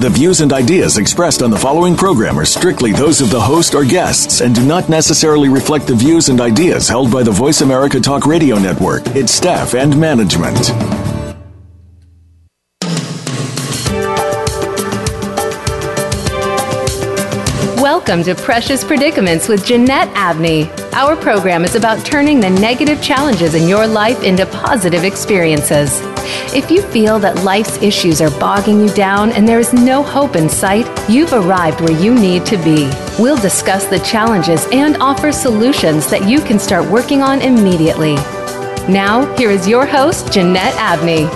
The views and ideas expressed on the following program are strictly those of the host or guests and do not necessarily reflect the views and ideas held by the Voice America Talk Radio Network, its staff, and management. Welcome to Precious Predicaments with Jeanette Abney. Our program is about turning the negative challenges in your life into positive experiences. If you feel that life's issues are bogging you down and there is no hope in sight, you've arrived where you need to be. We'll discuss the challenges and offer solutions that you can start working on immediately. Now, here is your host, Jeanette Abney.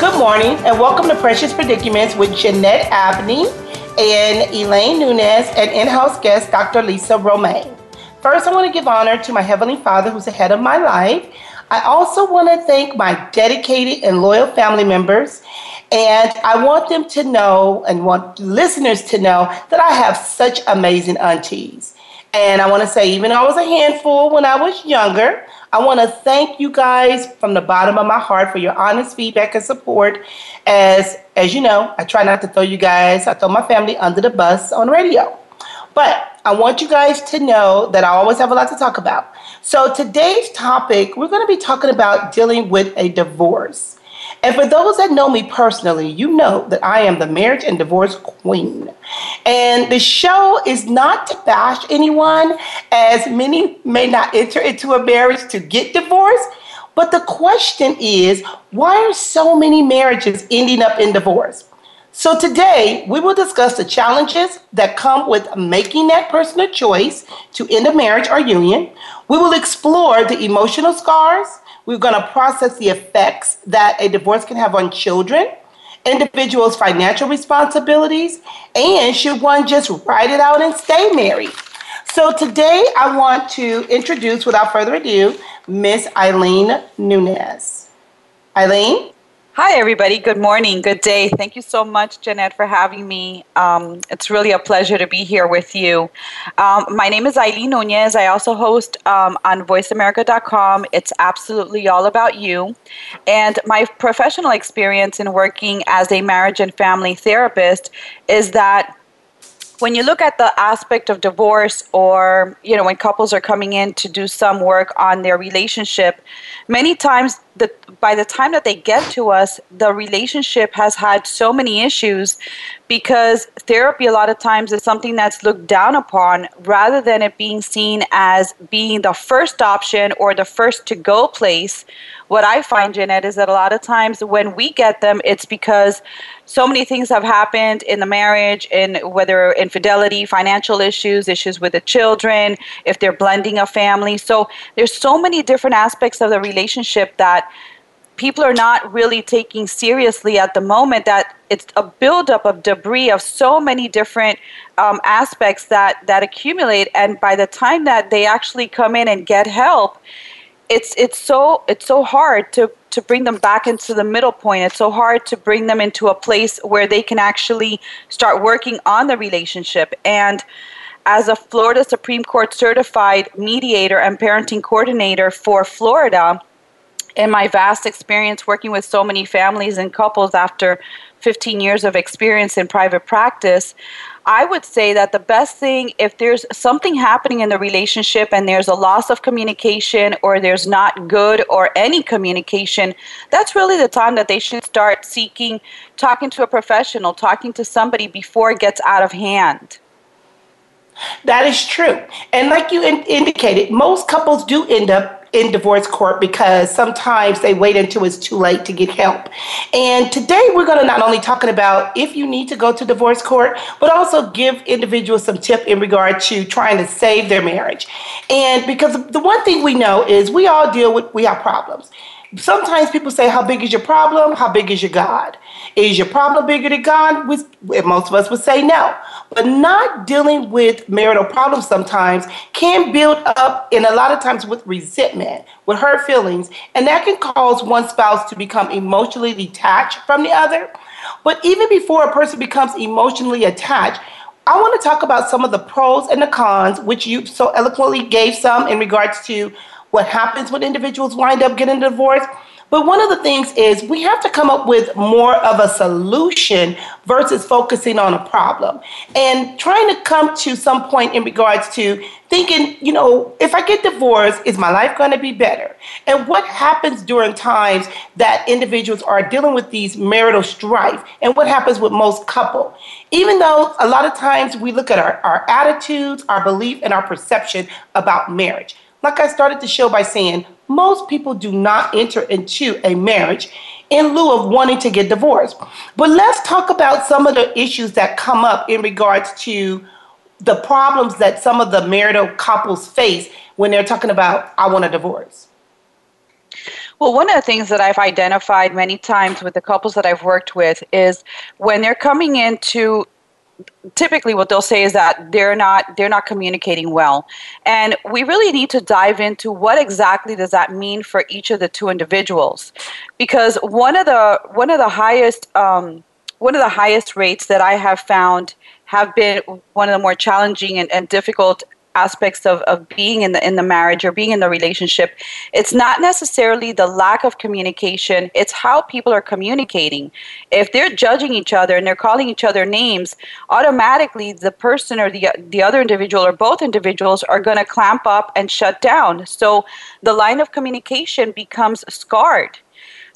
Good morning and welcome to Precious Predicaments with Jeanette Abney and Elaine Nunez and in house guest Dr. Lisa Romaine. First, I want to give honor to my Heavenly Father who's ahead of my life. I also want to thank my dedicated and loyal family members. And I want them to know and want listeners to know that I have such amazing aunties. And I want to say, even though I was a handful when I was younger, I want to thank you guys from the bottom of my heart for your honest feedback and support. As as you know, I try not to throw you guys, I throw my family under the bus on radio. But I want you guys to know that I always have a lot to talk about. So today's topic, we're going to be talking about dealing with a divorce. And for those that know me personally, you know that I am the marriage and divorce queen. And the show is not to bash anyone, as many may not enter into a marriage to get divorced. But the question is why are so many marriages ending up in divorce? So, today we will discuss the challenges that come with making that personal choice to end a marriage or union. We will explore the emotional scars. We're going to process the effects that a divorce can have on children, individuals' financial responsibilities, and should one just write it out and stay married? So, today I want to introduce, without further ado, Miss Eileen Nunez. Eileen? Hi, everybody. Good morning. Good day. Thank you so much, Jeanette, for having me. Um, it's really a pleasure to be here with you. Um, my name is Eileen Nunez. I also host um, on voiceamerica.com. It's absolutely all about you. And my professional experience in working as a marriage and family therapist is that when you look at the aspect of divorce or you know when couples are coming in to do some work on their relationship many times the, by the time that they get to us the relationship has had so many issues because therapy a lot of times is something that's looked down upon rather than it being seen as being the first option or the first to go place what i find Jeanette is that a lot of times when we get them it's because so many things have happened in the marriage in whether infidelity financial issues issues with the children if they're blending a family. So there's so many different aspects of the relationship that people are not really taking seriously at the moment that it's a buildup of debris of so many different um, aspects that that accumulate. And by the time that they actually come in and get help it's it's so it's so hard to to bring them back into the middle point. It's so hard to bring them into a place where they can actually start working on the relationship. And as a Florida Supreme Court certified mediator and parenting coordinator for Florida, in my vast experience working with so many families and couples after 15 years of experience in private practice, I would say that the best thing, if there's something happening in the relationship and there's a loss of communication or there's not good or any communication, that's really the time that they should start seeking, talking to a professional, talking to somebody before it gets out of hand. That is true. And like you in- indicated, most couples do end up in divorce court because sometimes they wait until it's too late to get help. And today we're going to not only talking about if you need to go to divorce court, but also give individuals some tip in regard to trying to save their marriage. And because the one thing we know is we all deal with we have problems sometimes people say, How big is your problem? How big is your God? Is your problem bigger than God? Most of us would say no. But not dealing with marital problems sometimes can build up, and a lot of times with resentment, with hurt feelings, and that can cause one spouse to become emotionally detached from the other. But even before a person becomes emotionally attached, I want to talk about some of the pros and the cons, which you so eloquently gave some in regards to what happens when individuals wind up getting a divorce. But one of the things is we have to come up with more of a solution versus focusing on a problem and trying to come to some point in regards to thinking, you know, if I get divorced, is my life going to be better? And what happens during times that individuals are dealing with these marital strife and what happens with most couple? Even though a lot of times we look at our, our attitudes, our belief, and our perception about marriage. Like I started the show by saying, most people do not enter into a marriage in lieu of wanting to get divorced. But let's talk about some of the issues that come up in regards to the problems that some of the marital couples face when they're talking about, I want a divorce. Well, one of the things that I've identified many times with the couples that I've worked with is when they're coming into typically what they'll say is that they're not they're not communicating well. And we really need to dive into what exactly does that mean for each of the two individuals? Because one of the one of the highest um, one of the highest rates that i have found have been one of the more challenging and, and difficult aspects of, of being in the in the marriage or being in the relationship it's not necessarily the lack of communication it's how people are communicating. If they're judging each other and they're calling each other names automatically the person or the the other individual or both individuals are going to clamp up and shut down. So the line of communication becomes scarred.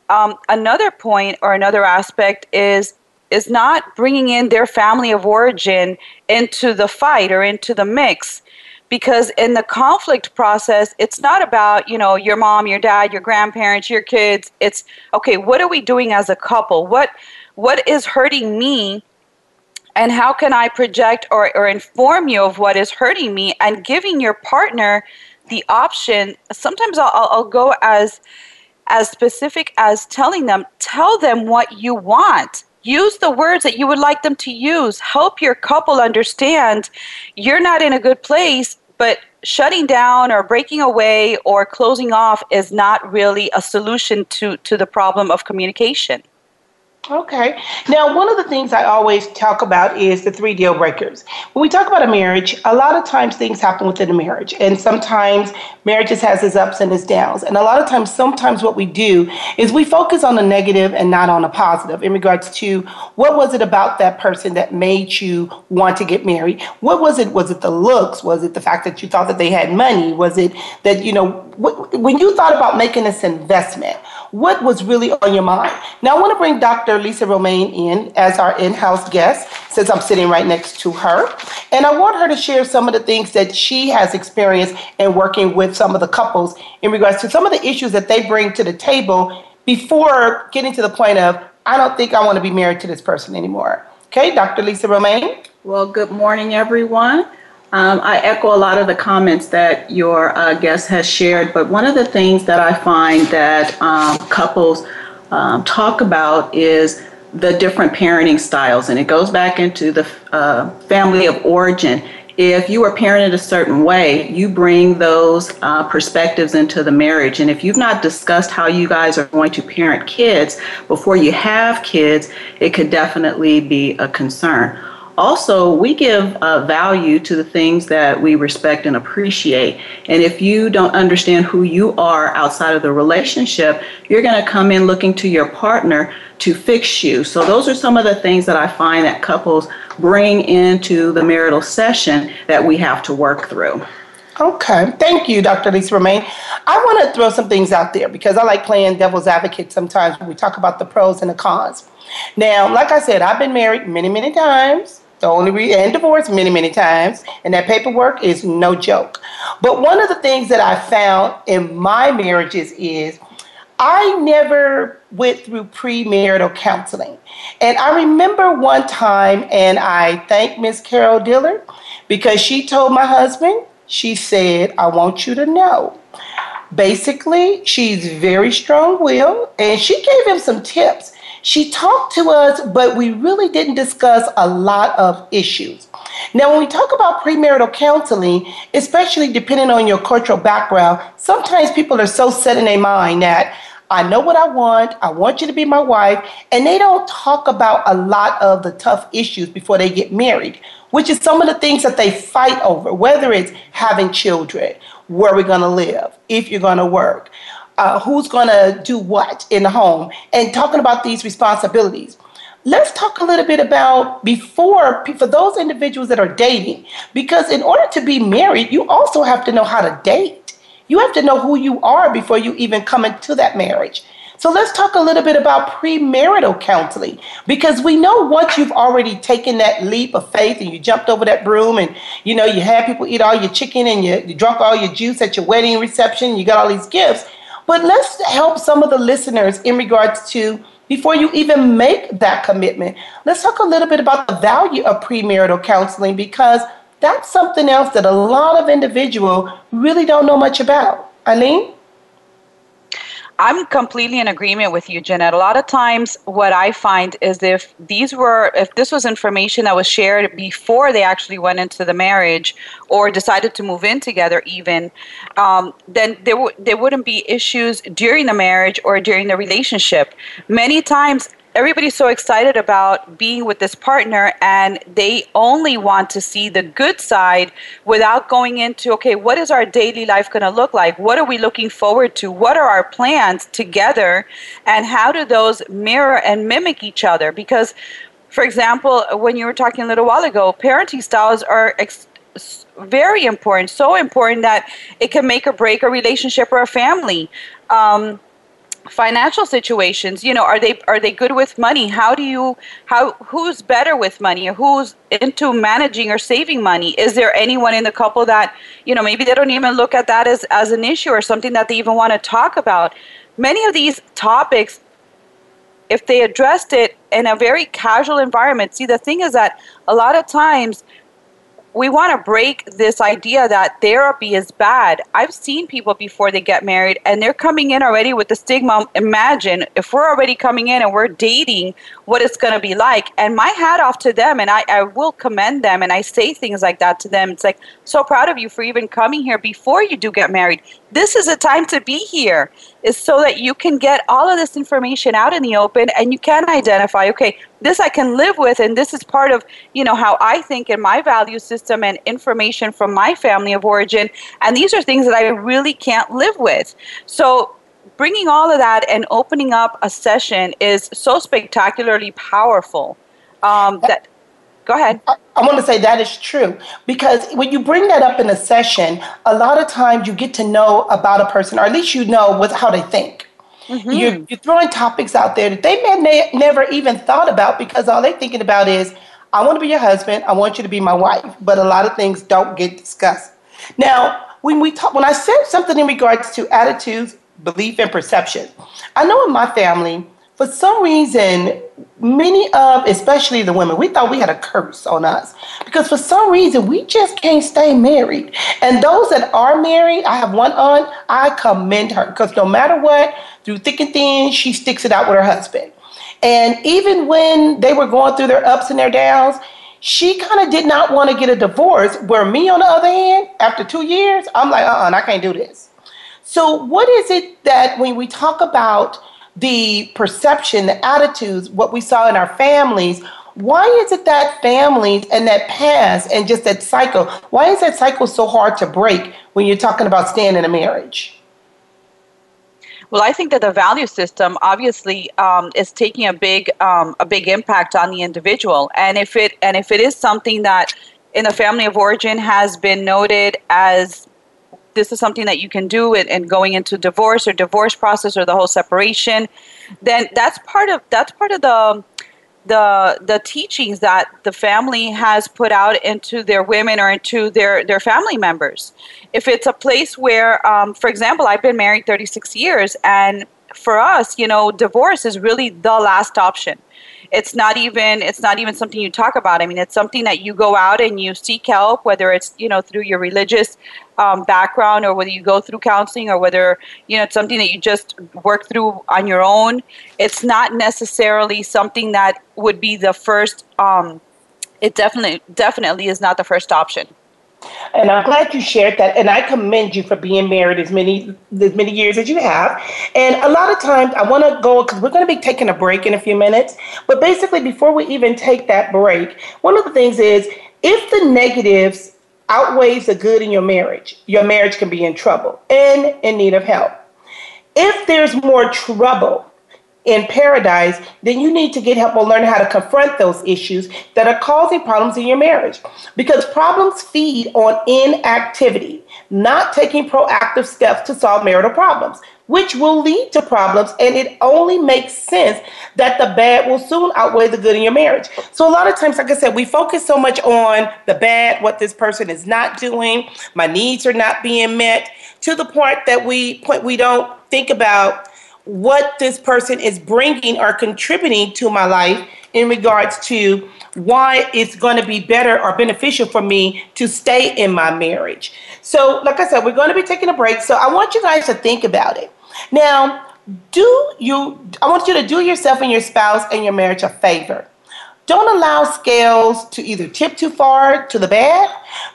Um, another point or another aspect is is not bringing in their family of origin into the fight or into the mix. Because in the conflict process it's not about you know your mom your dad your grandparents your kids. It's okay what are we doing as a couple? What what is hurting me? And how can i project or, or inform you of what is hurting me? And giving your partner the option sometimes i'll, I'll go as as specific as telling them tell them what you want Use the words that you would like them to use. Help your couple understand you're not in a good place but shutting down or breaking away or closing off is not really a solution to, to the problem of communication. Okay. Now, one of the things I always talk about is the three deal breakers. When we talk about a marriage, a lot of times things happen within a marriage, and sometimes marriages has its ups and its downs. And a lot of times, sometimes what we do is we focus on the negative and not on the positive in regards to what was it about that person that made you want to get married? What was it? Was it the looks? Was it the fact that you thought that they had money? Was it that you know when you thought about making this investment? What was really on your mind. Now, I want to bring Dr. Lisa Romaine in as our in house guest, since I'm sitting right next to her. And I want her to share some of the things that she has experienced in working with some of the couples in regards to some of the issues that they bring to the table before getting to the point of, I don't think I want to be married to this person anymore. Okay, Dr. Lisa Romaine. Well, good morning, everyone. Um, I echo a lot of the comments that your uh, guest has shared, but one of the things that I find that um, couples um, talk about is the different parenting styles, and it goes back into the uh, family of origin. If you are parented a certain way, you bring those uh, perspectives into the marriage. And if you've not discussed how you guys are going to parent kids before you have kids, it could definitely be a concern. Also, we give uh, value to the things that we respect and appreciate. And if you don't understand who you are outside of the relationship, you're going to come in looking to your partner to fix you. So, those are some of the things that I find that couples bring into the marital session that we have to work through. Okay, thank you, Dr. Lisa Romaine. I want to throw some things out there because I like playing devil's advocate sometimes when we talk about the pros and the cons. Now, like I said, I've been married many, many times only re- and divorced many many times and that paperwork is no joke but one of the things that i found in my marriages is i never went through premarital counseling and i remember one time and i thank miss carol dillard because she told my husband she said i want you to know Basically, she's very strong willed and she gave him some tips. She talked to us, but we really didn't discuss a lot of issues. Now, when we talk about premarital counseling, especially depending on your cultural background, sometimes people are so set in their mind that I know what I want, I want you to be my wife, and they don't talk about a lot of the tough issues before they get married, which is some of the things that they fight over, whether it's having children, where we're going to live, if you're going to work, uh, who's going to do what in the home, and talking about these responsibilities. Let's talk a little bit about before for those individuals that are dating, because in order to be married, you also have to know how to date. You have to know who you are before you even come into that marriage. So let's talk a little bit about premarital counseling because we know once you've already taken that leap of faith and you jumped over that broom and you know you had people eat all your chicken and you, you drunk all your juice at your wedding reception, you got all these gifts. But let's help some of the listeners in regards to before you even make that commitment. Let's talk a little bit about the value of premarital counseling because that's something else that a lot of individuals really don't know much about. Eileen? I'm completely in agreement with you, Jeanette. A lot of times, what I find is if these were, if this was information that was shared before they actually went into the marriage or decided to move in together, even, um, then there w- there wouldn't be issues during the marriage or during the relationship. Many times, everybody's so excited about being with this partner and they only want to see the good side without going into okay what is our daily life going to look like? What are we looking forward to? What are our plans together? And how do those mirror and mimic each other? Because for example when you were talking a little while ago parenting styles are ex- very important so important that it can make or break a relationship or a family. Um, financial situations you know are they are they good with money? How do you how who's better with money? Who's into managing or saving money? Is there anyone in the couple that you know maybe they don't even look at that as as an issue or something that they even want to talk about? Many of these topics if they addressed it in a very casual environment see the thing is that a lot of times we want to break this idea that therapy is bad. I've seen people before they get married and they're coming in already with the stigma. Imagine if we're already coming in and we're dating what it's going to be like. And my hat off to them, and I, I will commend them and I say things like that to them. It's like, so proud of you for even coming here before you do get married. This is a time to be here, is so that you can get all of this information out in the open and you can identify, okay, this I can live with, and this is part of, you know, how I think in my value system and information from my family of origin. And these are things that I really can't live with. So bringing all of that and opening up a session is so spectacularly powerful um, that go ahead I, want to say that is true because when you bring that up in a session a lot of times you get to know about a person or at least you know what, how they think mm-hmm. you're, you're, throwing topics out there that they may ne- never even thought about because all they're thinking about is i want to be your husband i want you to be my wife but a lot of things don't get discussed now when we talk when i said something in regards to attitudes belief and perception. I know in my family, for some reason, many of, especially the women, we thought we had a curse on us because for some reason we just can't stay married. And those that are married, I have one aunt, I commend her because no matter what, through thick and thin, she sticks it out with her husband. And even when they were going through their ups and their downs, she kind of did not want to get a divorce. Where me, on the other hand, after two years, I'm like, uh uh-uh, I can't do this. So, what is it that when we talk about the perception, the attitudes, what we saw in our families, why is it that families and that past and just that cycle, why is that cycle so hard to break when you're talking about staying in a marriage? Well, I think that the value system obviously um, is taking a big um, a big impact on the individual, and if it and if it is something that in the family of origin has been noted as this is something that you can do and, and going into divorce or divorce process or the whole separation then that's part of that's part of the the the teachings that the family has put out into their women or into their their family members. If it's a place where um, for example i've been married 36 years and for us you know divorce is really the last option it's not even it's not even something you talk about. I mean it's something that you go out and you seek help whether it's you know through your religious um, background or whether you go through counseling or whether you know it's something that you just work through on your own. It's not necessarily something that would be the first um, it definitely definitely is not the first option and I'm glad you shared that. And I commend you for being married as many as many years as you have. And a lot of times I want to go because we're going to be taking a break in a few minutes. But basically, before we even take that break, one of the things is if the negatives outweighs the good in your marriage, your marriage can be in trouble and in need of help. If there's more trouble in paradise, then you need to get help or learn how to confront those issues that are causing problems in your marriage. Because problems feed on inactivity, not taking proactive steps to solve marital problems, which will lead to problems. And it only makes sense that the bad will soon outweigh the good in your marriage. So, a lot of times, like I said, we focus so much on the bad, what this person is not doing, my needs are not being met, to the point that we, we don't think about what this person is bringing or contributing to my life in regards to why it's going to be better or beneficial for me to stay in my marriage. So, like I said, we're going to be taking a break. So, I want you guys to think about it. Now, do you, I want you to do yourself and your spouse and your marriage a favor. Don't allow scales to either tip too far to the bad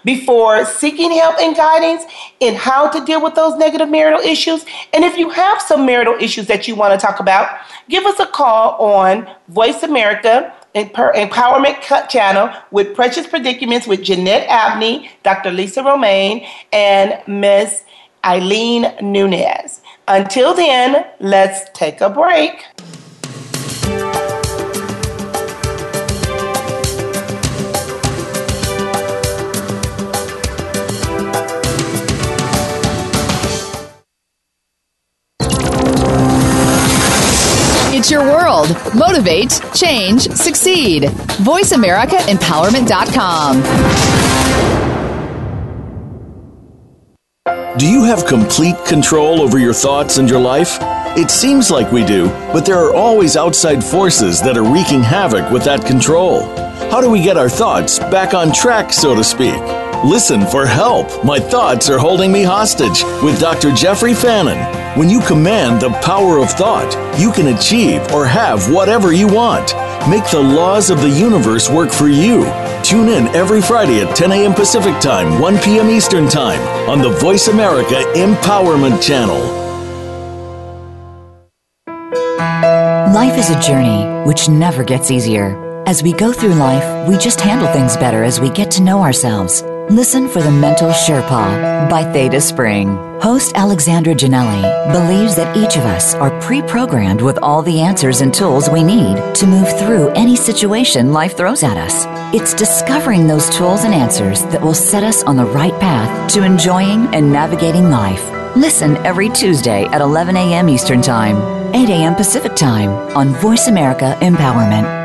before seeking help and guidance in how to deal with those negative marital issues. And if you have some marital issues that you want to talk about, give us a call on Voice America Empowerment Channel with Precious Predicaments with Jeanette Abney, Dr. Lisa Romaine, and Miss Eileen Nunez. Until then, let's take a break. It's your world. Motivate, change, succeed. VoiceAmericaEmpowerment.com. Do you have complete control over your thoughts and your life? It seems like we do, but there are always outside forces that are wreaking havoc with that control. How do we get our thoughts back on track, so to speak? Listen for help. My thoughts are holding me hostage with Dr. Jeffrey Fannin. When you command the power of thought, you can achieve or have whatever you want. Make the laws of the universe work for you. Tune in every Friday at 10 a.m. Pacific Time, 1 p.m. Eastern Time on the Voice America Empowerment Channel. Life is a journey which never gets easier. As we go through life, we just handle things better as we get to know ourselves. Listen for the Mental Sherpa by Theta Spring. Host Alexandra Janelli believes that each of us are pre programmed with all the answers and tools we need to move through any situation life throws at us. It's discovering those tools and answers that will set us on the right path to enjoying and navigating life. Listen every Tuesday at 11 a.m. Eastern Time, 8 a.m. Pacific Time on Voice America Empowerment.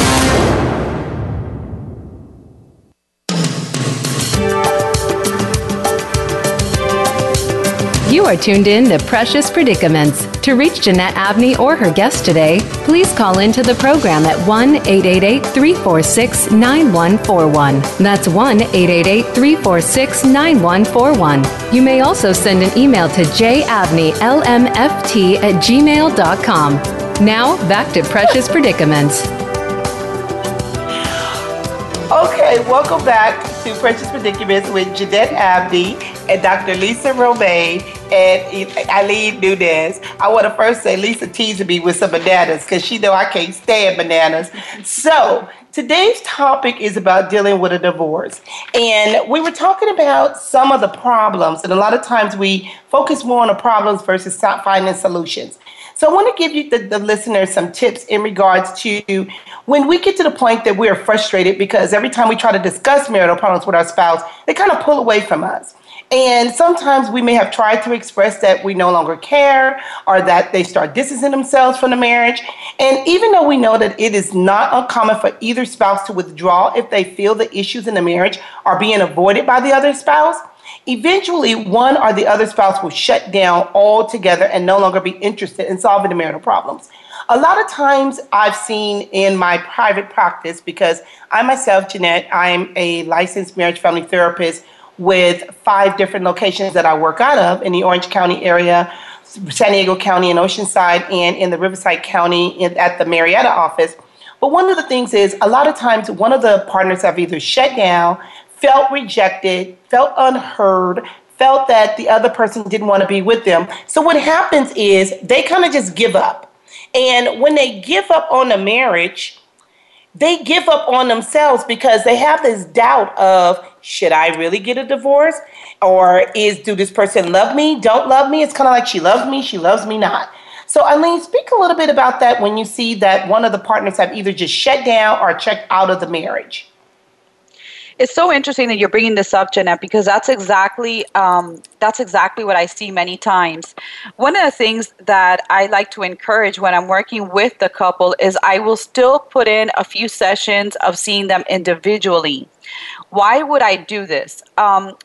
You are tuned in to Precious Predicaments. To reach Jeanette Abney or her guest today, please call into the program at 1 888 346 9141. That's 1 888 346 9141. You may also send an email to jabneylmft at gmail.com. Now, back to Precious Predicaments. Okay, welcome back to Precious Predicaments with Jeanette Abney and Dr. Lisa Romaine and Eileen Nunez. I want to first say Lisa teased me with some bananas because she know I can't stand bananas. So today's topic is about dealing with a divorce. And we were talking about some of the problems, and a lot of times we focus more on the problems versus finding solutions. So I want to give you the, the listeners some tips in regards to when we get to the point that we're frustrated because every time we try to discuss marital problems with our spouse, they kind of pull away from us. And sometimes we may have tried to express that we no longer care or that they start distancing themselves from the marriage. And even though we know that it is not uncommon for either spouse to withdraw if they feel the issues in the marriage are being avoided by the other spouse, eventually one or the other spouse will shut down altogether and no longer be interested in solving the marital problems. A lot of times I've seen in my private practice, because I myself, Jeanette, I'm a licensed marriage family therapist with five different locations that I work out of in the Orange County area, San Diego County, and Oceanside, and in the Riverside County at the Murrieta office. But one of the things is a lot of times one of the partners have either shut down, felt rejected, felt unheard, felt that the other person didn't want to be with them. So what happens is they kind of just give up. And when they give up on the marriage, they give up on themselves because they have this doubt of should I really get a divorce? Or is do this person love me, don't love me? It's kind of like she loves me, she loves me not. So Eileen, speak a little bit about that when you see that one of the partners have either just shut down or checked out of the marriage it's so interesting that you're bringing this up, Jeanette, because that's exactly um, that's exactly what I see many times. One of the things that I like to encourage when I'm working with the couple is I will still put in a few sessions of seeing them individually. Why would I do this? Um,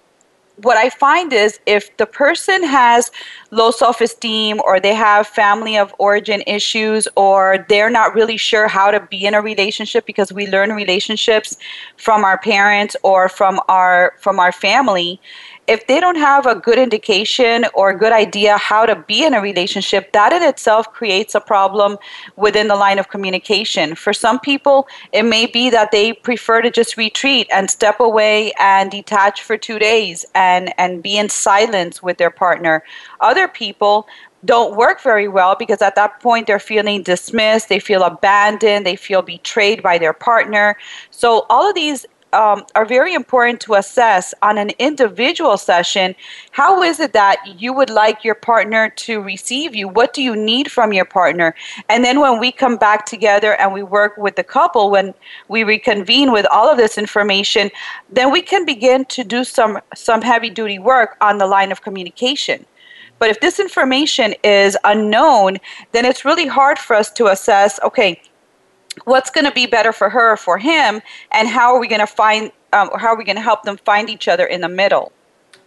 what I find is if the person has low self esteem or they have family of origin issues or they're not really sure how to be in a relationship because we learn relationships from our parents or from our from our family if they don't have a good indication or a good idea how to be in a relationship, that in itself creates a problem within the line of communication. For some people, it may be that they prefer to just retreat and step away and detach for two days and, and be in silence with their partner. Other people don't work very well because at that point they're feeling dismissed, they feel abandoned, they feel betrayed by their partner. So, all of these um, are very important to assess on an individual session. How is it that you would like your partner to receive you? What do you need from your partner? And then when we come back together and we work with the couple, when we reconvene with all of this information, then we can begin to do some, some heavy duty work on the line of communication. But if this information is unknown, then it's really hard for us to assess okay, what's going to be better for her or for him and how are we going to find um, how are we going to help them find each other in the middle?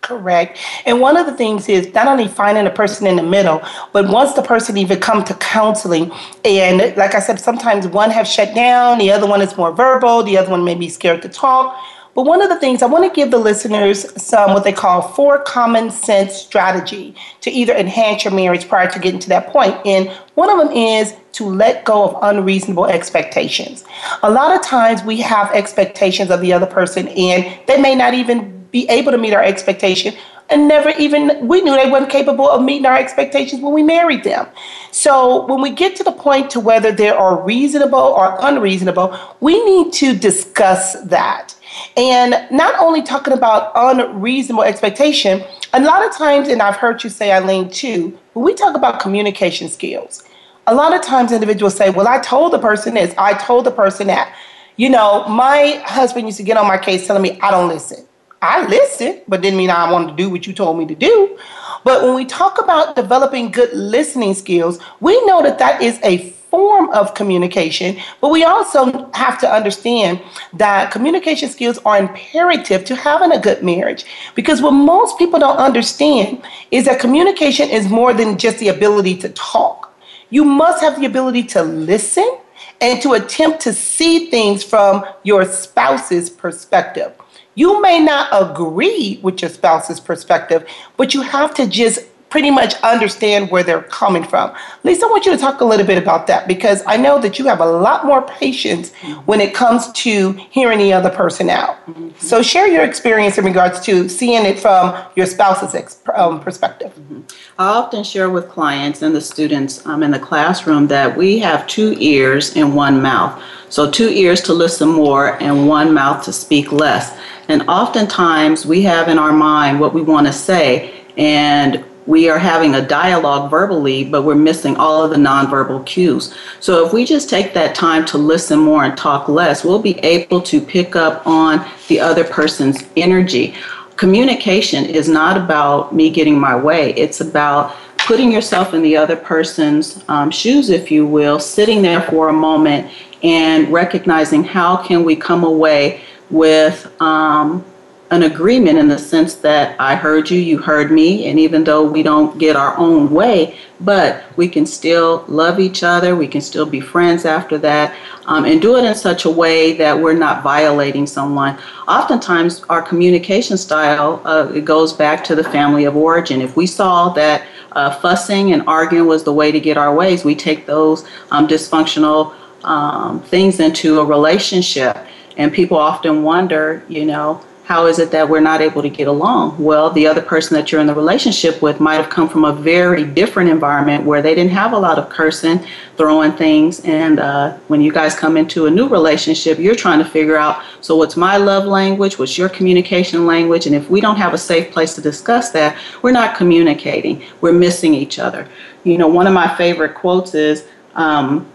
Correct. And one of the things is not only finding a person in the middle but once the person even come to counseling and like i said sometimes one have shut down the other one is more verbal the other one may be scared to talk. But one of the things I want to give the listeners some what they call four common sense strategy to either enhance your marriage prior to getting to that point. And one of them is to let go of unreasonable expectations. A lot of times we have expectations of the other person and they may not even be able to meet our expectation and never even we knew they weren't capable of meeting our expectations when we married them so when we get to the point to whether they are reasonable or unreasonable we need to discuss that and not only talking about unreasonable expectation, a lot of times, and I've heard you say, Eileen, too, when we talk about communication skills, a lot of times individuals say, Well, I told the person this, I told the person that. You know, my husband used to get on my case telling me, I don't listen. I listen, but didn't mean I wanted to do what you told me to do. But when we talk about developing good listening skills, we know that that is a form of communication, but we also have to understand that communication skills are imperative to having a good marriage. Because what most people don't understand is that communication is more than just the ability to talk. You must have the ability to listen and to attempt to see things from your spouse's perspective. You may not agree with your spouse's perspective, but you have to just pretty much understand where they're coming from. Lisa, I want you to talk a little bit about that because I know that you have a lot more patience when it comes to hearing the other person out. Mm-hmm. So, share your experience in regards to seeing it from your spouse's ex- um, perspective. Mm-hmm. I often share with clients and the students um, in the classroom that we have two ears and one mouth. So, two ears to listen more and one mouth to speak less. And oftentimes we have in our mind what we want to say, and we are having a dialogue verbally, but we're missing all of the nonverbal cues. So if we just take that time to listen more and talk less, we'll be able to pick up on the other person's energy. communication is not about me getting my way. It's about putting yourself in the other person's um, shoes, if you will, sitting there for a moment and recognizing how can we come away with um, an agreement in the sense that I heard you, you heard me, and even though we don't get our own way, but we can still love each other, we can still be friends after that, um, and do it in such a way that we're not violating someone. Oftentimes, our communication style uh, it goes back to the family of origin. If we saw that uh, fussing and arguing was the way to get our ways, we take those um, dysfunctional um, things into a relationship. And people often wonder, you know, how is it that we're not able to get along? Well, the other person that you're in the relationship with might have come from a very different environment where they didn't have a lot of cursing, throwing things. And uh, when you guys come into a new relationship, you're trying to figure out so, what's my love language? What's your communication language? And if we don't have a safe place to discuss that, we're not communicating, we're missing each other. You know, one of my favorite quotes is, um,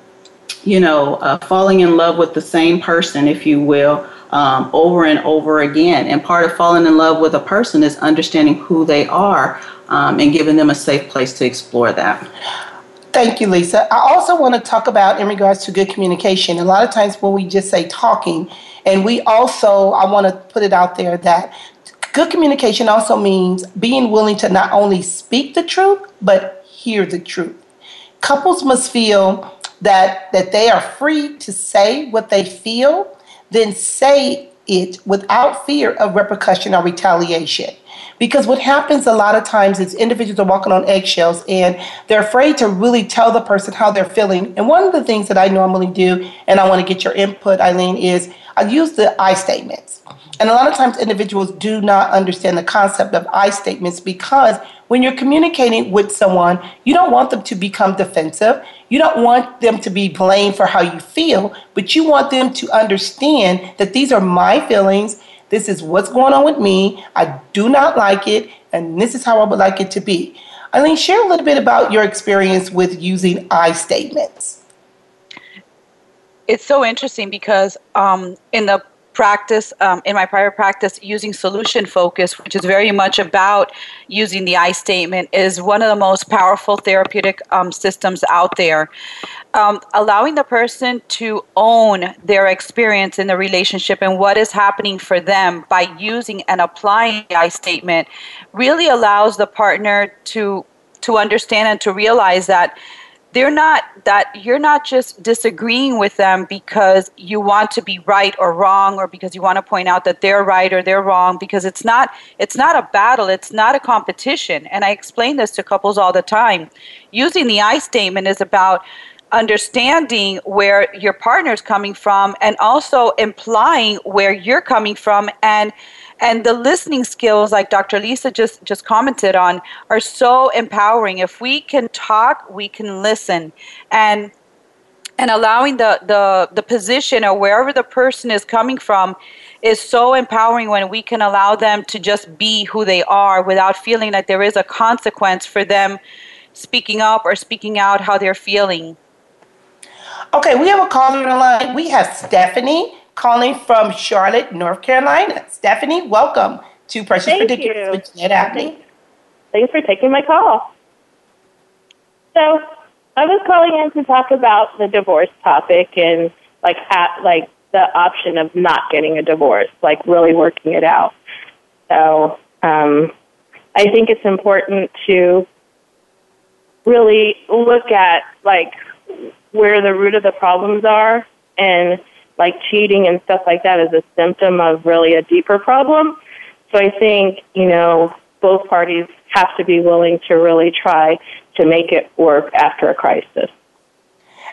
you know, uh, falling in love with the same person, if you will, um, over and over again. And part of falling in love with a person is understanding who they are um, and giving them a safe place to explore that. Thank you, Lisa. I also want to talk about in regards to good communication. A lot of times when we just say talking, and we also, I want to put it out there that good communication also means being willing to not only speak the truth, but hear the truth. Couples must feel that, that they are free to say what they feel then say it without fear of repercussion or retaliation. Because what happens a lot of times is individuals are walking on eggshells and they're afraid to really tell the person how they're feeling. And one of the things that I normally do, and I want to get your input, Eileen, is I use the I statements. And a lot of times individuals do not understand the concept of I statements because when you're communicating with someone, you don't want them to become defensive. You don't want them to be blamed for how you feel, but you want them to understand that these are my feelings. This is what's going on with me. I do not like it, and this is how I would like it to be. Eileen, share a little bit about your experience with using I statements. It's so interesting because um, in the practice um, in my prior practice using solution focus which is very much about using the i statement is one of the most powerful therapeutic um, systems out there. Um, allowing the person to own their experience in the relationship and what is happening for them by using and applying the i statement really allows the partner to to understand and to realize that they're not that you're not just disagreeing with them because you want to be right or wrong or because you want to point out that they're right or they're wrong because it's not it's not a battle it's not a competition. And i explain this to couples all the time. Using the i statement is about understanding where your partner's coming from and also implying where you're coming from and and the listening skills like dr lisa just just commented on are so empowering. If we can talk we can listen. And and allowing the the the position or wherever the person is coming from is so empowering when we can allow them to just be who they are without feeling that there is a consequence for them speaking up or speaking out how they're feeling. Okay we have a caller on the line. We have stephanie calling from Charlotte, North Carolina. Stephanie, welcome to Precious Thank Predicaments with Jeanette Abney. Thanks for taking my call. So I was calling in to talk about the divorce topic and like at, like the option of not getting a divorce, like really working it out. So um, I think it's important to really look at like where the root of the problems are and like cheating and stuff like that is a symptom of really a deeper problem. So I think, you know, both parties have to be willing to really try to make it work after a crisis.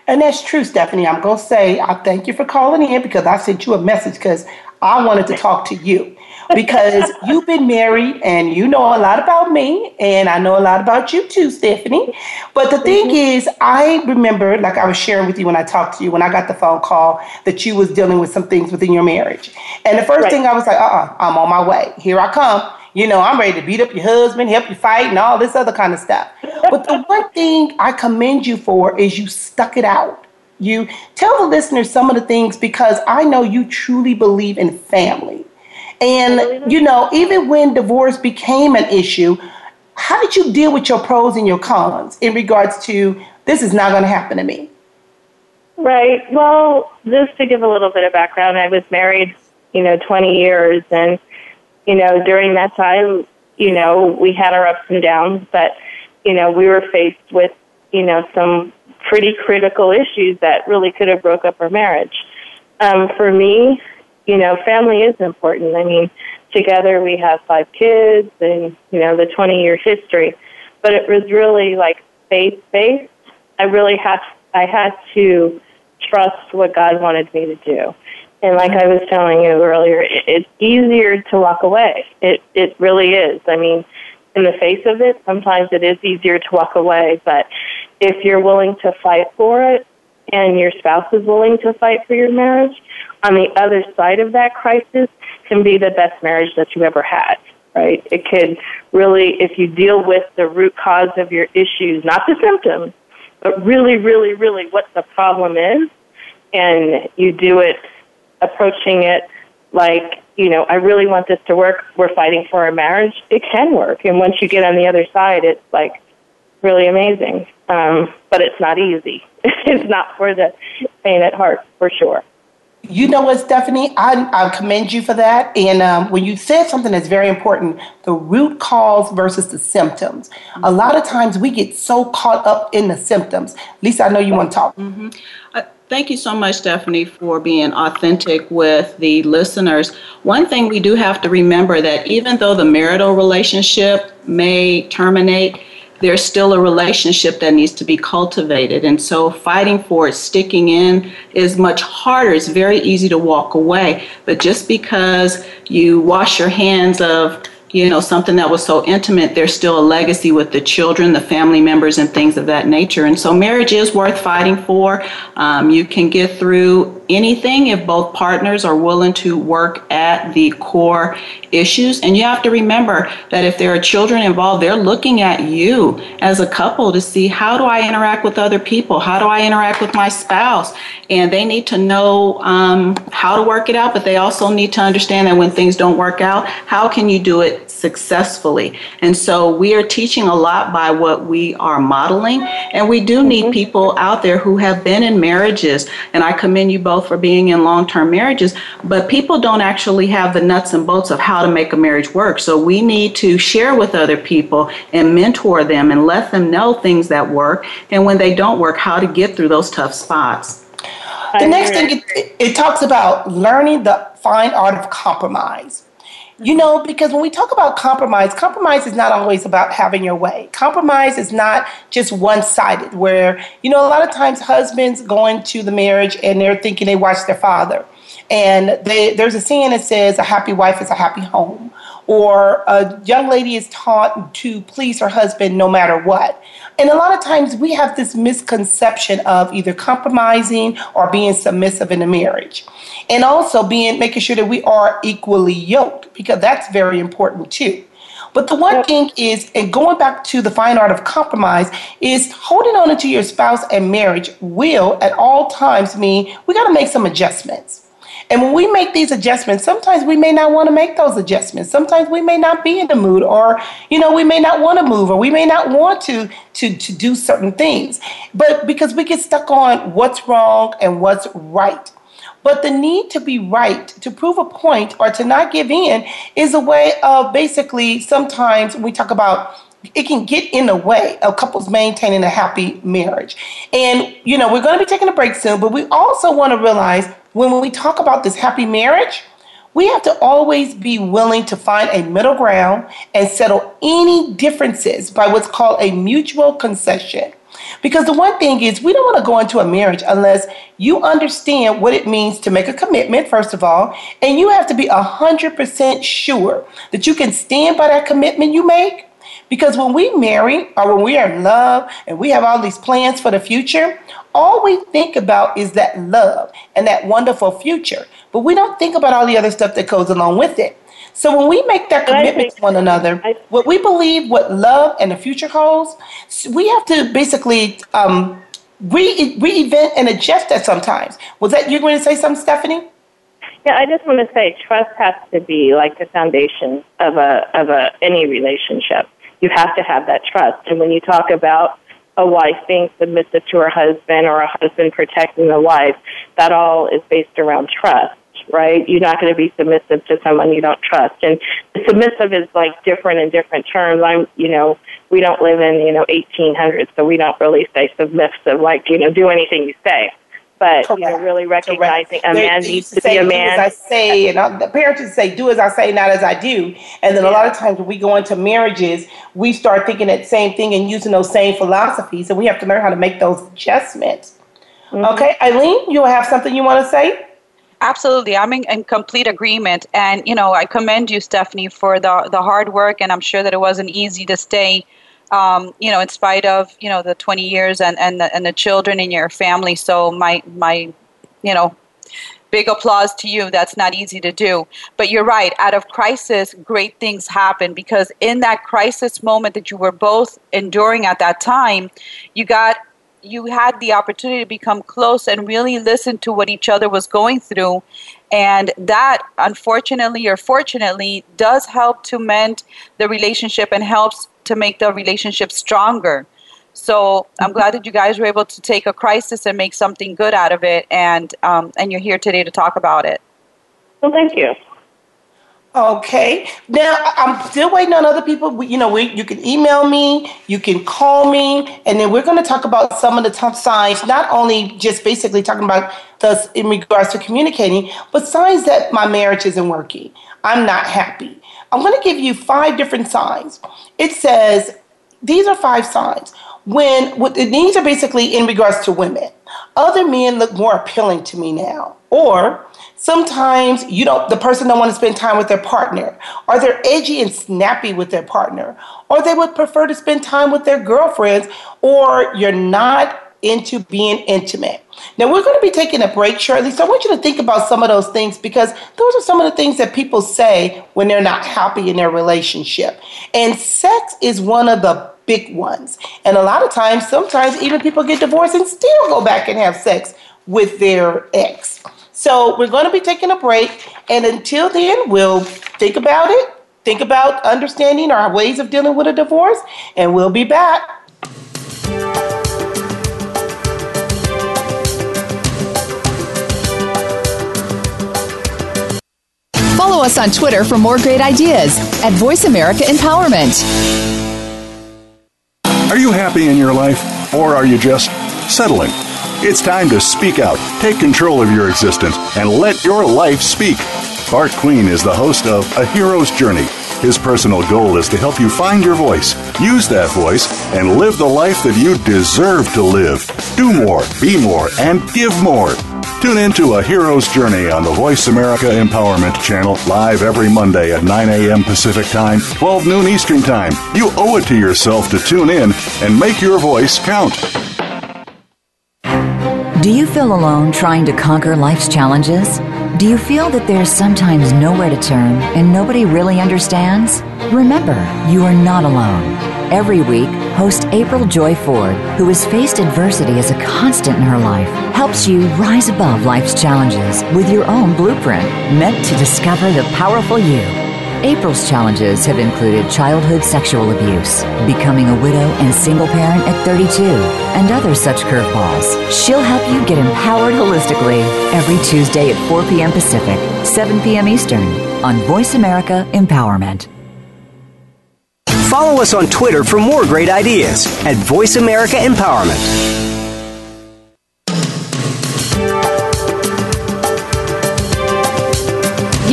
And that's true, Stephanie. I'm going to say I thank you for calling in because I sent you a message because I wanted to talk to you because you've been married and you know a lot about me and I know a lot about you too, Stephanie. But the thing mm-hmm. is, I remember, like I was sharing with you when I talked to you, when I got the phone call, that you was dealing with some things within your marriage. And the first right. thing I was like, uh-uh, I'm on my way. Here I come. You know, I'm ready to beat up your husband, help you fight, and all this other kind of stuff. but the one thing I commend you for is you stuck it out. You tell the listeners some of the things because I know you truly believe in family. And, you know, even when divorce became an issue, how did you deal with your pros and your cons in regards to this is not going to happen to me? Right. Well, just to give a little bit of background, I was married, you know, 20 years. And, you know, during that time, you know, we had our ups and downs, but, you know, we were faced with, you know, some pretty critical issues that really could have broke up our marriage. Um, for me, you know, family is important. I mean, together we have five kids and, you know, the 20 year history. But it was really like faith based. I really had, I had to trust what God wanted me to do. And like I was telling you earlier, it, it's easier to walk away. It, it really is. I mean, in the face of it, sometimes it is easier to walk away, but if you're willing to fight for it and your spouse is willing to fight for your marriage, on the other side of that crisis can be the best marriage that you ever had, right? It could really, if you deal with the root cause of your issues, not the symptoms, but really, really, really what the problem is, and you do it approaching it like, you know, I really want this to work. We're fighting for our marriage. It can work. And once you get on the other side, it's like really amazing. Um, but it's not easy. it's not for the faint at heart, for sure. You know what, Stephanie? I, I commend you for that. And um, when you said something that's very important, the root cause versus the symptoms. Mm-hmm. A lot of times we get so caught up in the symptoms. Lisa, I know you want to talk. Mm-hmm. Thank you so much, Stephanie, for being authentic with the listeners. One thing we do have to remember that even though the marital relationship may terminate, there's still a relationship that needs to be cultivated. And so fighting for it, sticking in is much harder. It's very easy to walk away. But just because you wash your hands of you know, something that was so intimate, there's still a legacy with the children, the family members, and things of that nature. And so marriage is worth fighting for. Um, you can get through anything if both partners are willing to work at the core issues. And you have to remember that if there are children involved, they're looking at you as a couple to see how do I interact with other people? How do I interact with my spouse? And they need to know um, how to work it out, but they also need to understand that when things don't work out, how can you do it successfully. And so we are teaching a lot by what we are modeling. And we do need mm-hmm. people out there who have been in marriages. And I commend you both for being in long term marriages. But people don't actually have the nuts and bolts of how to make a marriage work. So we need to share with other people and mentor them and let them know things that work. And when they don't work, how to get through those tough spots. The next thing it, it talks about learning the fine art of compromise. You know, because when we talk about compromise, compromise is not always about having your way. Compromise is not just one sided, where, you know, a lot of times husbands go into the marriage and they're thinking they watch their father. And they, there's a saying that says, a happy wife is a happy home. Or a young lady is taught to please her husband no matter what. And a lot of times we have this misconception of either compromising or being submissive in a marriage. And also being making sure that we are equally yoked because that's very important too. But the one thing is, and going back to the fine art of compromise, is holding on to your spouse and marriage will at all times mean we got to make some adjustments. And when we make these adjustments, sometimes we may not want to make those adjustments. Sometimes we may not be in the mood or, you know, we may not want to move or we may not want to, to, to do certain things. But because we get stuck on what's wrong and what's right. But the need to be right, to prove a point, or to not give in is a way of basically sometimes we talk about it can get in the way of couples maintaining a happy marriage. And, you know, we're going to be taking a break soon, but we also want to realize when we talk about this happy marriage, we have to always be willing to find a middle ground and settle any differences by what's called a mutual concession. Because the one thing is, we don't want to go into a marriage unless you understand what it means to make a commitment, first of all, and you have to be 100% sure that you can stand by that commitment you make because when we marry or when we are in love and we have all these plans for the future, all we think about is that love and that wonderful future. But we don't think about all the other stuff that goes along with it. So when we make that commitment to one another, what we believe what love and the future holds, we have to basically um, re- reinvent and adjust that sometimes. Was that you're going to say something, Stephanie? Yeah, I just want to say trust has to be like the foundation of a of a any relationship. You have to have that trust. And when you talk about a wife being submissive to her husband or a husband protecting the wife, that all is based around trust, right? You're not going to be submissive to someone you don't trust. And submissive is like different in different terms. I'm, you know, we don't live in, you know, 1800s, so we don't really say submissive, like, you know, do anything you say but Correct. you know, really recognizing Correct. a man needs to, to say, be a man. as I say, and I, the parents would say, "Do as I say, not as I do." And then yeah. a lot of times when we go into marriages, we start thinking that same thing and using those same philosophies, and we have to learn how to make those adjustments. Mm-hmm. Okay, Eileen, you have something you want to say? Absolutely, I'm in, in, complete agreement, and you know I commend you, Stephanie, for the the hard work, and I'm sure that it wasn't easy to stay um, you know, in spite of you know the 20 years and and the, and the children in your family. So my my, you know, big applause to you. That's not easy to do. But you're right. Out of crisis, great things happen because in that crisis moment that you were both enduring at that time, you got you had the opportunity to become close and really listen to what each other was going through and that unfortunately or fortunately does help to mend the relationship and helps to make the relationship stronger. So I'm glad that you guys were able to take a crisis and make something good out of it, and um, and you're here today to talk about it. Well, thank you. Okay. Now I'm still waiting on other people. You know, we, you can email me, you can call me, and then we're going to talk about some of the tough signs. Not only just basically talking about the in regards to communicating, but signs that my marriage isn't working. I'm not happy. I'm going to give you five different signs. It says these are five signs. When what, these are basically in regards to women. Other men look more appealing to me now. Or sometimes you don't the person don't want to spend time with their partner. Or they're edgy and snappy with their partner. Or they would prefer to spend time with their girlfriends. Or you're not into being intimate. Now, we're going to be taking a break shortly, so I want you to think about some of those things because those are some of the things that people say when they're not happy in their relationship. And sex is one of the big ones. And a lot of times, sometimes even people get divorced and still go back and have sex with their ex. So, we're going to be taking a break, and until then, we'll think about it, think about understanding our ways of dealing with a divorce, and we'll be back. Follow us on Twitter for more great ideas at Voice America Empowerment. Are you happy in your life or are you just settling? It's time to speak out, take control of your existence, and let your life speak. Bart Queen is the host of A Hero's Journey. His personal goal is to help you find your voice, use that voice, and live the life that you deserve to live. Do more, be more, and give more. Tune in to A Hero's Journey on the Voice America Empowerment Channel, live every Monday at 9 a.m. Pacific Time, 12 noon Eastern Time. You owe it to yourself to tune in and make your voice count. Do you feel alone trying to conquer life's challenges? Do you feel that there's sometimes nowhere to turn and nobody really understands? Remember, you are not alone. Every week, host April Joy Ford, who has faced adversity as a constant in her life, helps you rise above life's challenges with your own blueprint meant to discover the powerful you. April's challenges have included childhood sexual abuse, becoming a widow and single parent at 32, and other such curveballs. She'll help you get empowered holistically every Tuesday at 4 p.m. Pacific, 7 p.m. Eastern on Voice America Empowerment. Follow us on Twitter for more great ideas at Voice America Empowerment.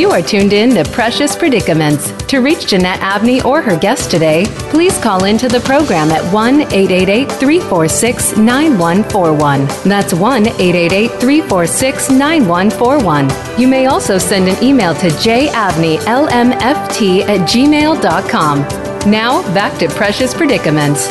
You are tuned in to Precious Predicaments. To reach Jeanette Abney or her guest today, please call into the program at 1 888 346 9141. That's 1 888 346 9141. You may also send an email to jabneylmft at gmail.com. Now, back to Precious Predicaments.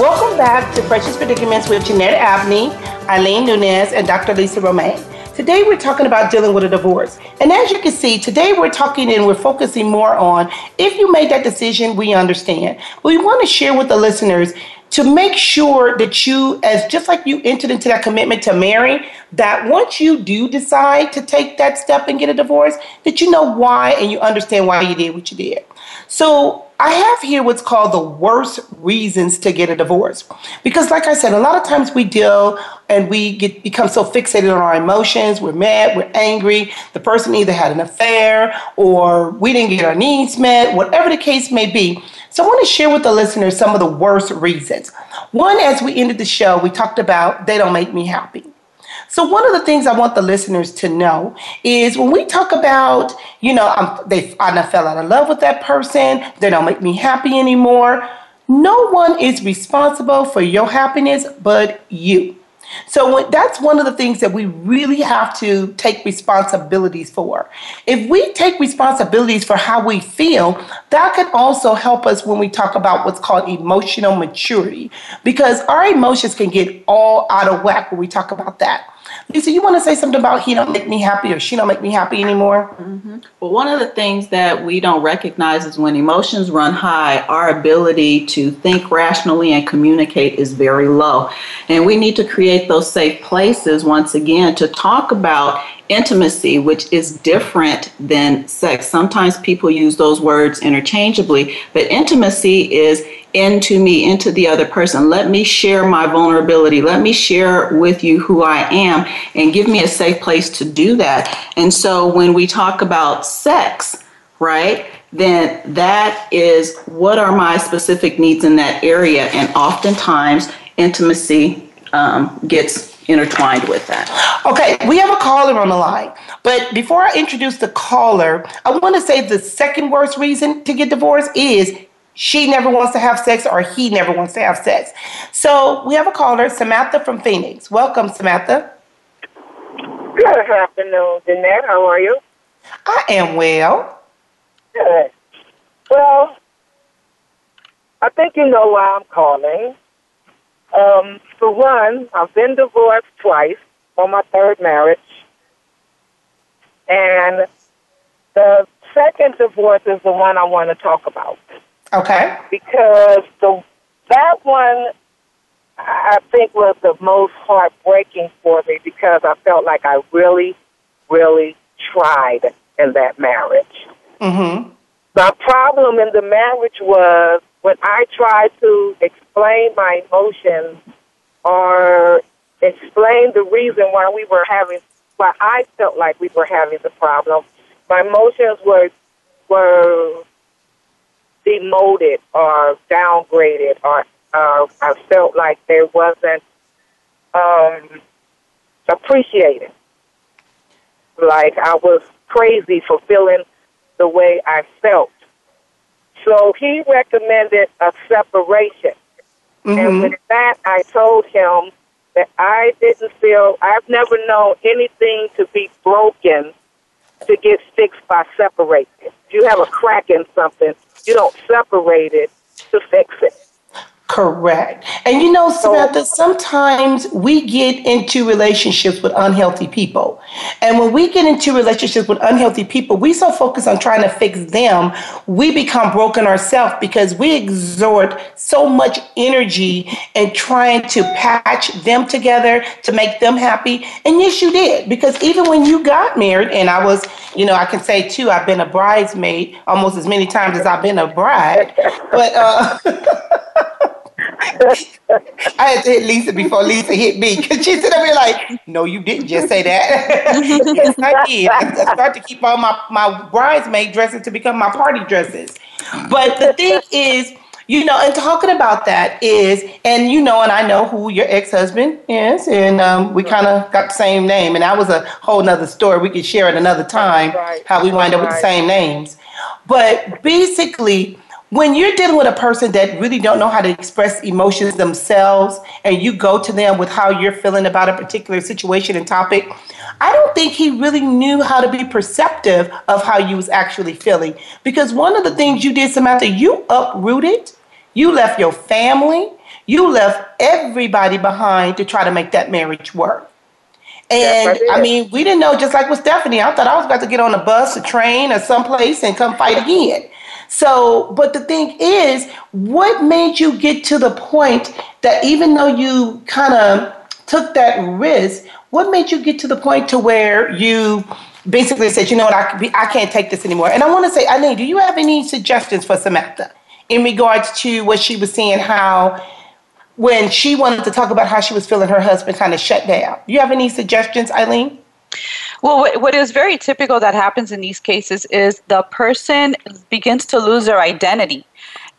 Welcome back to Precious Predicaments with Jeanette Abney, Eileen Nunez, and Dr. Lisa Romaine. Today we're talking about dealing with a divorce. And as you can see, today we're talking and we're focusing more on if you made that decision, we understand. We want to share with the listeners to make sure that you, as just like you entered into that commitment to marry, that once you do decide to take that step and get a divorce, that you know why and you understand why you did what you did. So I have here what's called the worst reasons to get a divorce. Because like I said, a lot of times we deal and we get become so fixated on our emotions, we're mad, we're angry, the person either had an affair or we didn't get our needs met, whatever the case may be. So I want to share with the listeners some of the worst reasons. One, as we ended the show, we talked about they don't make me happy. So one of the things I want the listeners to know is when we talk about, you know, I'm, they I fell out of love with that person, they don't make me happy anymore. No one is responsible for your happiness but you. So that's one of the things that we really have to take responsibilities for. If we take responsibilities for how we feel, that could also help us when we talk about what's called emotional maturity because our emotions can get all out of whack when we talk about that. Lisa, you want to say something about he don't make me happy or she don't make me happy anymore? Mm-hmm. Well, one of the things that we don't recognize is when emotions run high, our ability to think rationally and communicate is very low. And we need to create those safe places once again to talk about intimacy, which is different than sex. Sometimes people use those words interchangeably, but intimacy is into me, into the other person. Let me share my vulnerability. Let me share with you who I am and give me a safe place to do that. And so when we talk about sex, right, then that is what are my specific needs in that area. And oftentimes, intimacy um, gets intertwined with that. Okay, we have a caller on the line. But before I introduce the caller, I want to say the second worst reason to get divorced is she never wants to have sex or he never wants to have sex. So we have a caller, Samantha from Phoenix. Welcome, Samantha. Good afternoon, Jeanette. How are you? I am well. Good. Well, I think you know why I'm calling. Um, for one, I've been divorced twice on my third marriage. And the second divorce is the one I want to talk about. Okay. Because the that one I think was the most heartbreaking for me because I felt like I really, really tried in that marriage. Mm-hmm. My problem in the marriage was when I tried to explain my emotions or explain the reason why we were having, why I felt like we were having the problem, my emotions were were demoted or downgraded or uh, I felt like there wasn't um, appreciated. Like I was crazy for feeling the way I felt. So he recommended a separation. Mm-hmm. And with that, I told him that I didn't feel, I've never known anything to be broken to get fixed by separating. If you have a crack in something, you don't separate it to fix it. Correct. And you know, Samantha, sometimes we get into relationships with unhealthy people. And when we get into relationships with unhealthy people, we so focus on trying to fix them, we become broken ourselves because we exert so much energy in trying to patch them together to make them happy. And yes, you did. Because even when you got married, and I was, you know, I can say too, I've been a bridesmaid almost as many times as I've been a bride. But uh I had to hit Lisa before Lisa hit me because she said, "I mean, like, no, you didn't just say that." yes, I did. I, started to keep all my my bridesmaid dresses to become my party dresses. But the thing is, you know, and talking about that is, and you know, and I know who your ex husband is, and um, we kind of got the same name, and that was a whole nother story. We could share it another time right. how we wind up with the same names. But basically, when you're dealing with a person that really don't know how to express emotions themselves and you go to them with how you're feeling about a particular situation and topic i don't think he really knew how to be perceptive of how you was actually feeling. Because one of the things you did samantha you uprooted you left your family you left everybody behind to try to make that marriage work. And I, mean, we didn't know, just like with Stephanie, I thought I was about to get on a bus, a train, or someplace and come fight again. So, but the thing is, what made you get to the point that even though you kind of took that risk, what made you get to the point to where you basically said, you know what, I, I can't take this anymore? And I want to say, Eileen, do you have any suggestions for Samantha in regards to what she was saying, how when she wanted to talk about how she was feeling, her husband kind of shut down? Do you have any suggestions, Eileen? Well, what is very typical that happens in these cases is the person begins to lose their identity.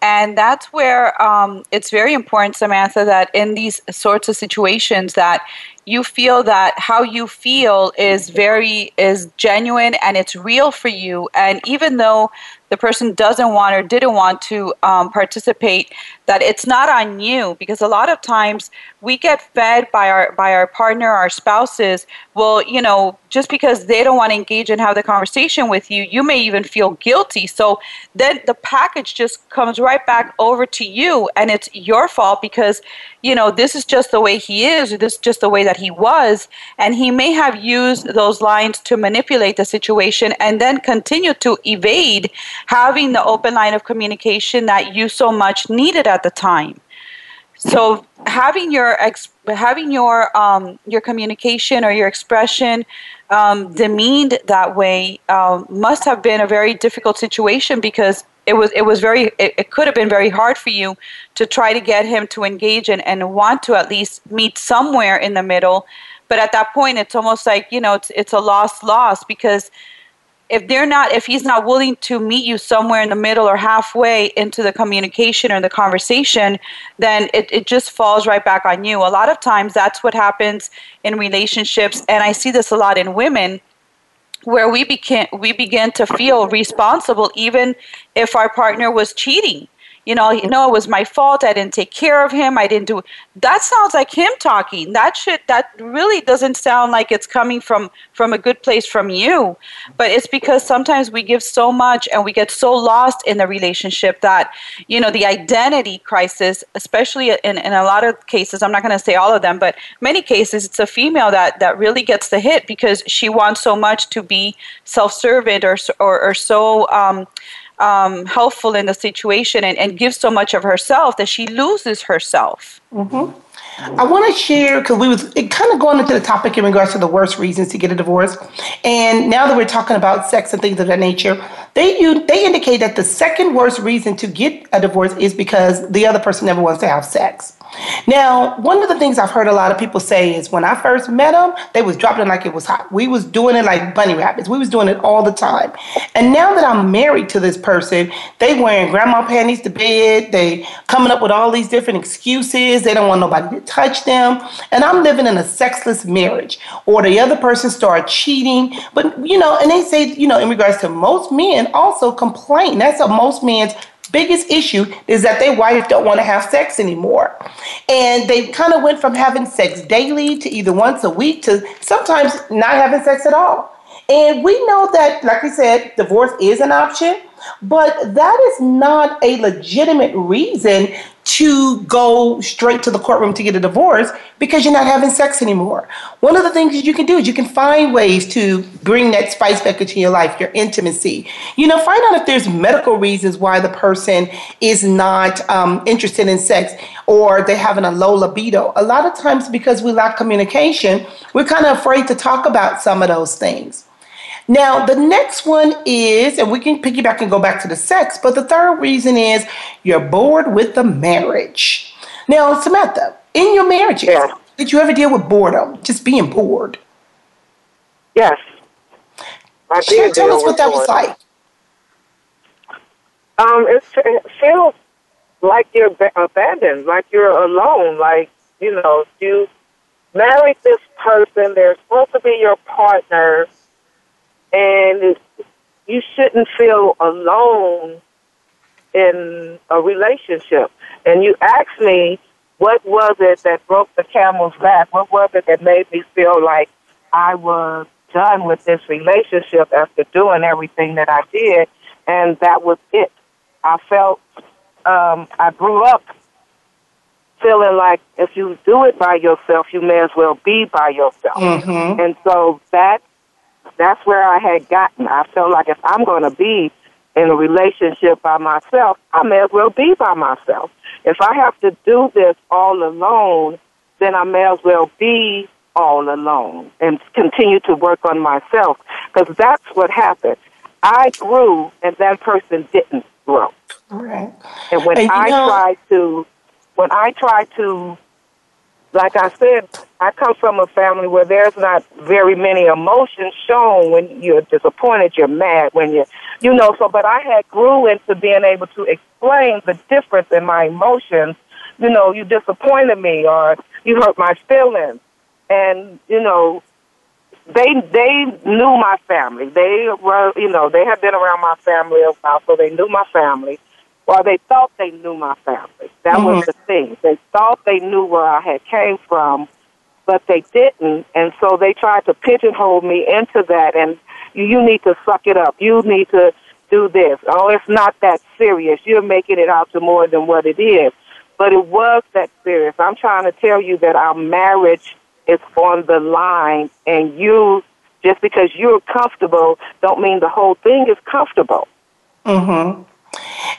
And that's where um, it's very important, Samantha, that in these sorts of situations that you feel that how you feel is very is genuine and it's real for you. And even though the person doesn't want or didn't want to um, participate that it's not on you. Because a lot of times we get fed by our by our partner our spouses. Well you know just because they don't want to engage and have the conversation with you you may even feel guilty. So then the package just comes right back over to you and it's your fault because you know this is just the way he is or this is just the way that he was and he may have used those lines to manipulate the situation and then continue to evade having the open line of communication that you so much needed at the time. So having your ex- having your um, your communication or your expression um, demeaned that way um, must have been a very difficult situation because it was it was very it, it, could have been very hard for you to try to get him to engage and, and want to at least meet somewhere in the middle. But at that point it's almost like you know it's it's a lost loss because if they're not if he's not willing to meet you somewhere in the middle or halfway into the communication or the conversation then it, it just falls right back on you. A lot of times that's what happens in relationships and i see this a lot in women where we begin we begin to feel responsible even if our partner was cheating you know, you know, it was my fault. I didn't take care of him. I didn't do. That sounds like him talking. That should. That really doesn't sound like it's coming from from a good place from you. But it's because sometimes we give so much and we get so lost in the relationship that you know the identity crisis, especially in in a lot of cases. I'm not going to say all of them, but many cases, it's a female that that really gets the hit because she wants so much to be self-servant or or, or so. Um, um, helpful in the situation and, and gives so much of herself that she loses herself. Mm-hmm. I want to share because we was it kind of going into the topic in regards to the worst reasons to get a divorce, and now that we're talking about sex and things of that nature, they you, they indicate that the second worst reason to get a divorce is because the other person never wants to have sex. Now, one of the things I've heard a lot of people say is when I first met them, they was dropping like it was hot. We was doing it like bunny rabbits. We was doing it all the time. And now that I'm married to this person, they wearing grandma panties to bed. They coming up with all these different excuses. They don't want nobody to touch them. And I'm living in a sexless marriage. Or the other person start cheating. But you know, and they say, you know, in regards to most men also complain. That's a most men's biggest issue is that their wife don't want to have sex anymore. And they kind of went from having sex daily to either once a week to sometimes not having sex at all. And we know that, like we said, divorce is an option, but that is not a legitimate reason to go straight to the courtroom to get a divorce because you're not having sex anymore. One of the things that you can do is you can find ways to bring that spice back into your life, your intimacy. You know, find out if there's medical reasons why the person is not um, interested in sex or they're having a low libido. A lot of times, because we lack communication, we're kind of afraid to talk about some of those things. Now, the next one is, and we can piggyback and go back to the sex, but the third reason is you're bored with the marriage. Now, Samantha, in your marriages, yeah. did you ever deal with boredom, just being bored? Yes. I Share, tell us what that was like. Um, it feels like you're abandoned, like you're alone, like, you know, you married this person, they're supposed to be your partner, and you shouldn't feel alone in a relationship. And you asked me, what was it that broke the camel's back? What was it that made me feel like I was done with this relationship after doing everything that I did? And that was it. I felt, um, I grew up feeling like if you do it by yourself, you may as well be by yourself. And so that that's where I had gotten. I felt like if I'm going to be in a relationship by myself, I may as well be by myself. If I have to do this all alone, then I may as well be all alone and continue to work on myself because that's what happened. I grew and that person didn't grow. Right. And when And I know- tried to, when I tried to, like I said, I come from a family where there's not very many emotions shown when you're disappointed, you're mad, when you, you know, so, but I had grew into being able to explain the difference in my emotions. You know, you disappointed me or you hurt my feelings. And, you know, they they knew my family. They were, you know, they had been around my family a while, so they knew my family. Or they thought they knew my family. That was Mhm. the thing. They thought they knew where I had came from, but they didn't, and so they tried to pigeonhole me into that. And you, you need to suck it up. You need to do this. Oh, it's not that serious. You're making it out to more than what it is. But it was that serious. I'm trying to tell you that our marriage is on the line, and you, just because you're comfortable, don't mean the whole thing is comfortable. Mm-hmm.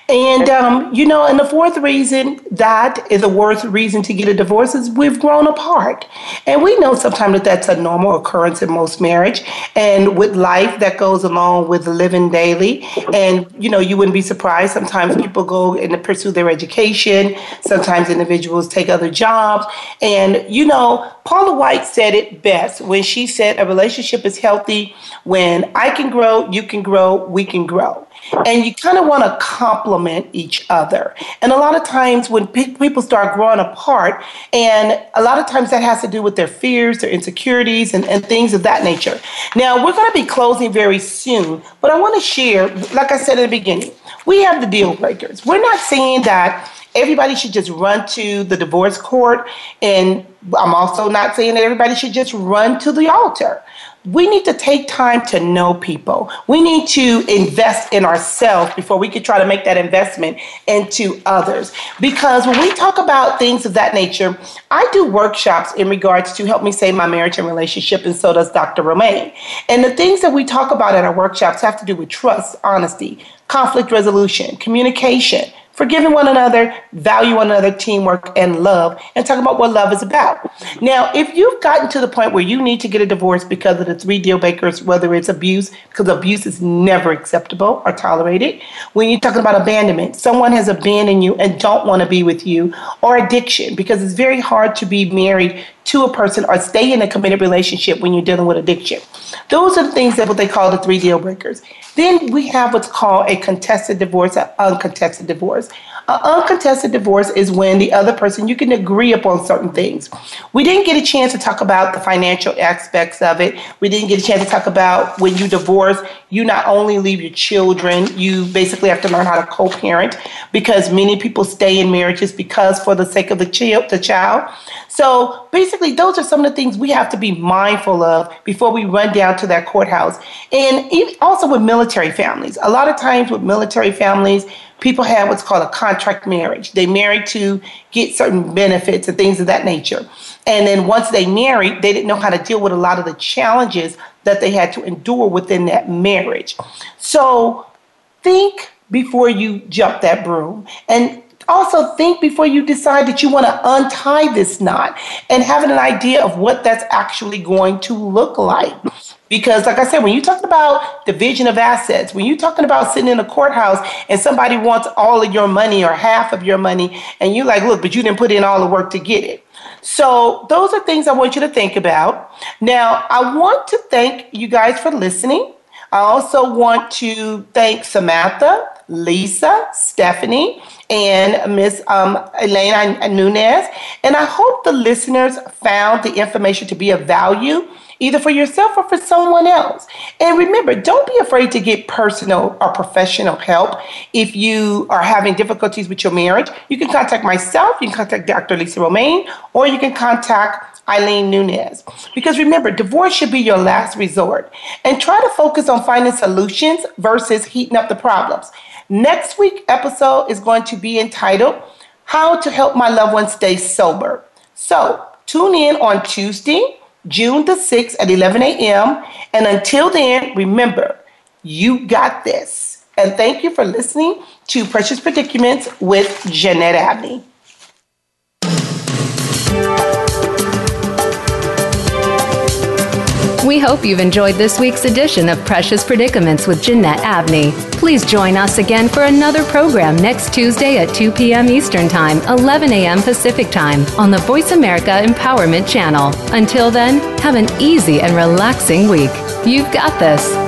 And um, you know, and the fourth reason that is the worst reason to get a divorce is we've grown apart, and we know sometimes that that's a normal occurrence in most marriage, and with life that goes along with living daily. And you know, you wouldn't be surprised. Sometimes people go and pursue their education. Sometimes individuals take other jobs, and you know, Paula White said it best when she said a relationship is healthy when I can grow, you can grow, we can grow and you kind of want to complement each other. And a lot of times when pe- people start growing apart, and a lot of times that has to do with their fears, their insecurities, and, and things of that nature. Now, we're going to be closing very soon, but I want to share, like I said in the beginning, we have the deal breakers. We're not saying that everybody should just run to the divorce court, and I'm also not saying that everybody should just run to the altar we need to take time to know people. We need to invest in ourselves before we can try to make that investment into others. Because when we talk about things of that nature, I do workshops in regards to help me save my marriage and relationship, and so does Dr. Romaine. And the things that we talk about in our workshops have to do with trust, honesty, conflict resolution, communication, forgiving one another, value one another, teamwork, and love, and talk about what love is about. Now, if you've gotten to the point where you need to get a divorce because of the three deal breakers, whether it's abuse, because abuse is never acceptable or tolerated, when you're talking about abandonment, someone has abandoned you and don't want to be with you, or addiction, because it's very hard to be married to a person or stay in a committed relationship when you're dealing with addiction. Those are the things that what they call the three deal breakers. Then we have what's called a contested divorce, an uncontested divorce. An uncontested divorce is when the other person, you can agree upon certain things. We didn't get a chance to talk about the financial aspects of it. We didn't get a chance to talk about when you divorce, you not only leave your children, you basically have to learn how to co parent because many people stay in marriages because for the sake of the child. The child. So basically, those are some of the things we have to be mindful of before we run down to that courthouse. And also with military families, a lot of times with military families, people have what's called a contract marriage. They marry to get certain benefits and things of that nature. And then once they married, they didn't know how to deal with a lot of the challenges that they had to endure within that marriage. So think before you jump that broom. And also think before you decide that you want to untie this knot and having an idea of what that's actually going to look like. Because, like I said, when you're talking about division of assets, when you're talking about sitting in a courthouse and somebody wants all of your money or half of your money, and you're like, look, but you didn't put in all the work to get it. So, those are things I want you to think about. Now, I want to thank you guys for listening. I also want to thank Samantha, Lisa, Stephanie, and Miss um, Elena Nunez. And I hope the listeners found the information to be of value, either for yourself or for someone else. And remember, don't be afraid to get personal or professional help if you are having difficulties with your marriage. You can contact myself, you can contact Dr. Lisa Romaine, or you can contact Eileen Nunez. Because remember, divorce should be your last resort. And try to focus on finding solutions versus heating up the problems. Next week episode is going to be entitled How to Help My Loved One Stay Sober. So tune in on Tuesday, June the 6th at 11 a.m. And until then, remember, you got this. And thank you for listening to Precious Predicaments with Jeanette Abney. We hope you've enjoyed this week's edition of Precious Predicaments with Jeanette Abney. Please join us again for another program next Tuesday at 2 p.m. Eastern Time, 11 a.m. Pacific Time on the Voice America Empowerment Channel. Until then, have an easy and relaxing week. You've got this.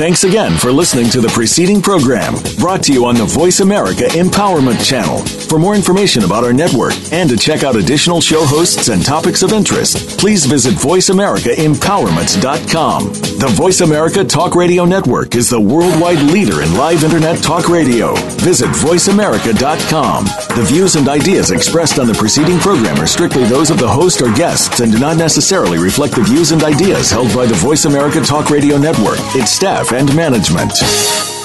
Thanks again for listening to the preceding program brought to you on the Voice America Empowerment Channel. For more information about our network and to check out additional show hosts and topics of interest, please visit VoiceAmericaEmpowerment.com. The Voice America Talk Radio Network is the worldwide leader in live Internet talk radio. Visit VoiceAmerica.com. The views and ideas expressed on the preceding program are strictly those of the host or guests and do not necessarily reflect the views and ideas held by the Voice America Talk Radio Network, its staff, and management.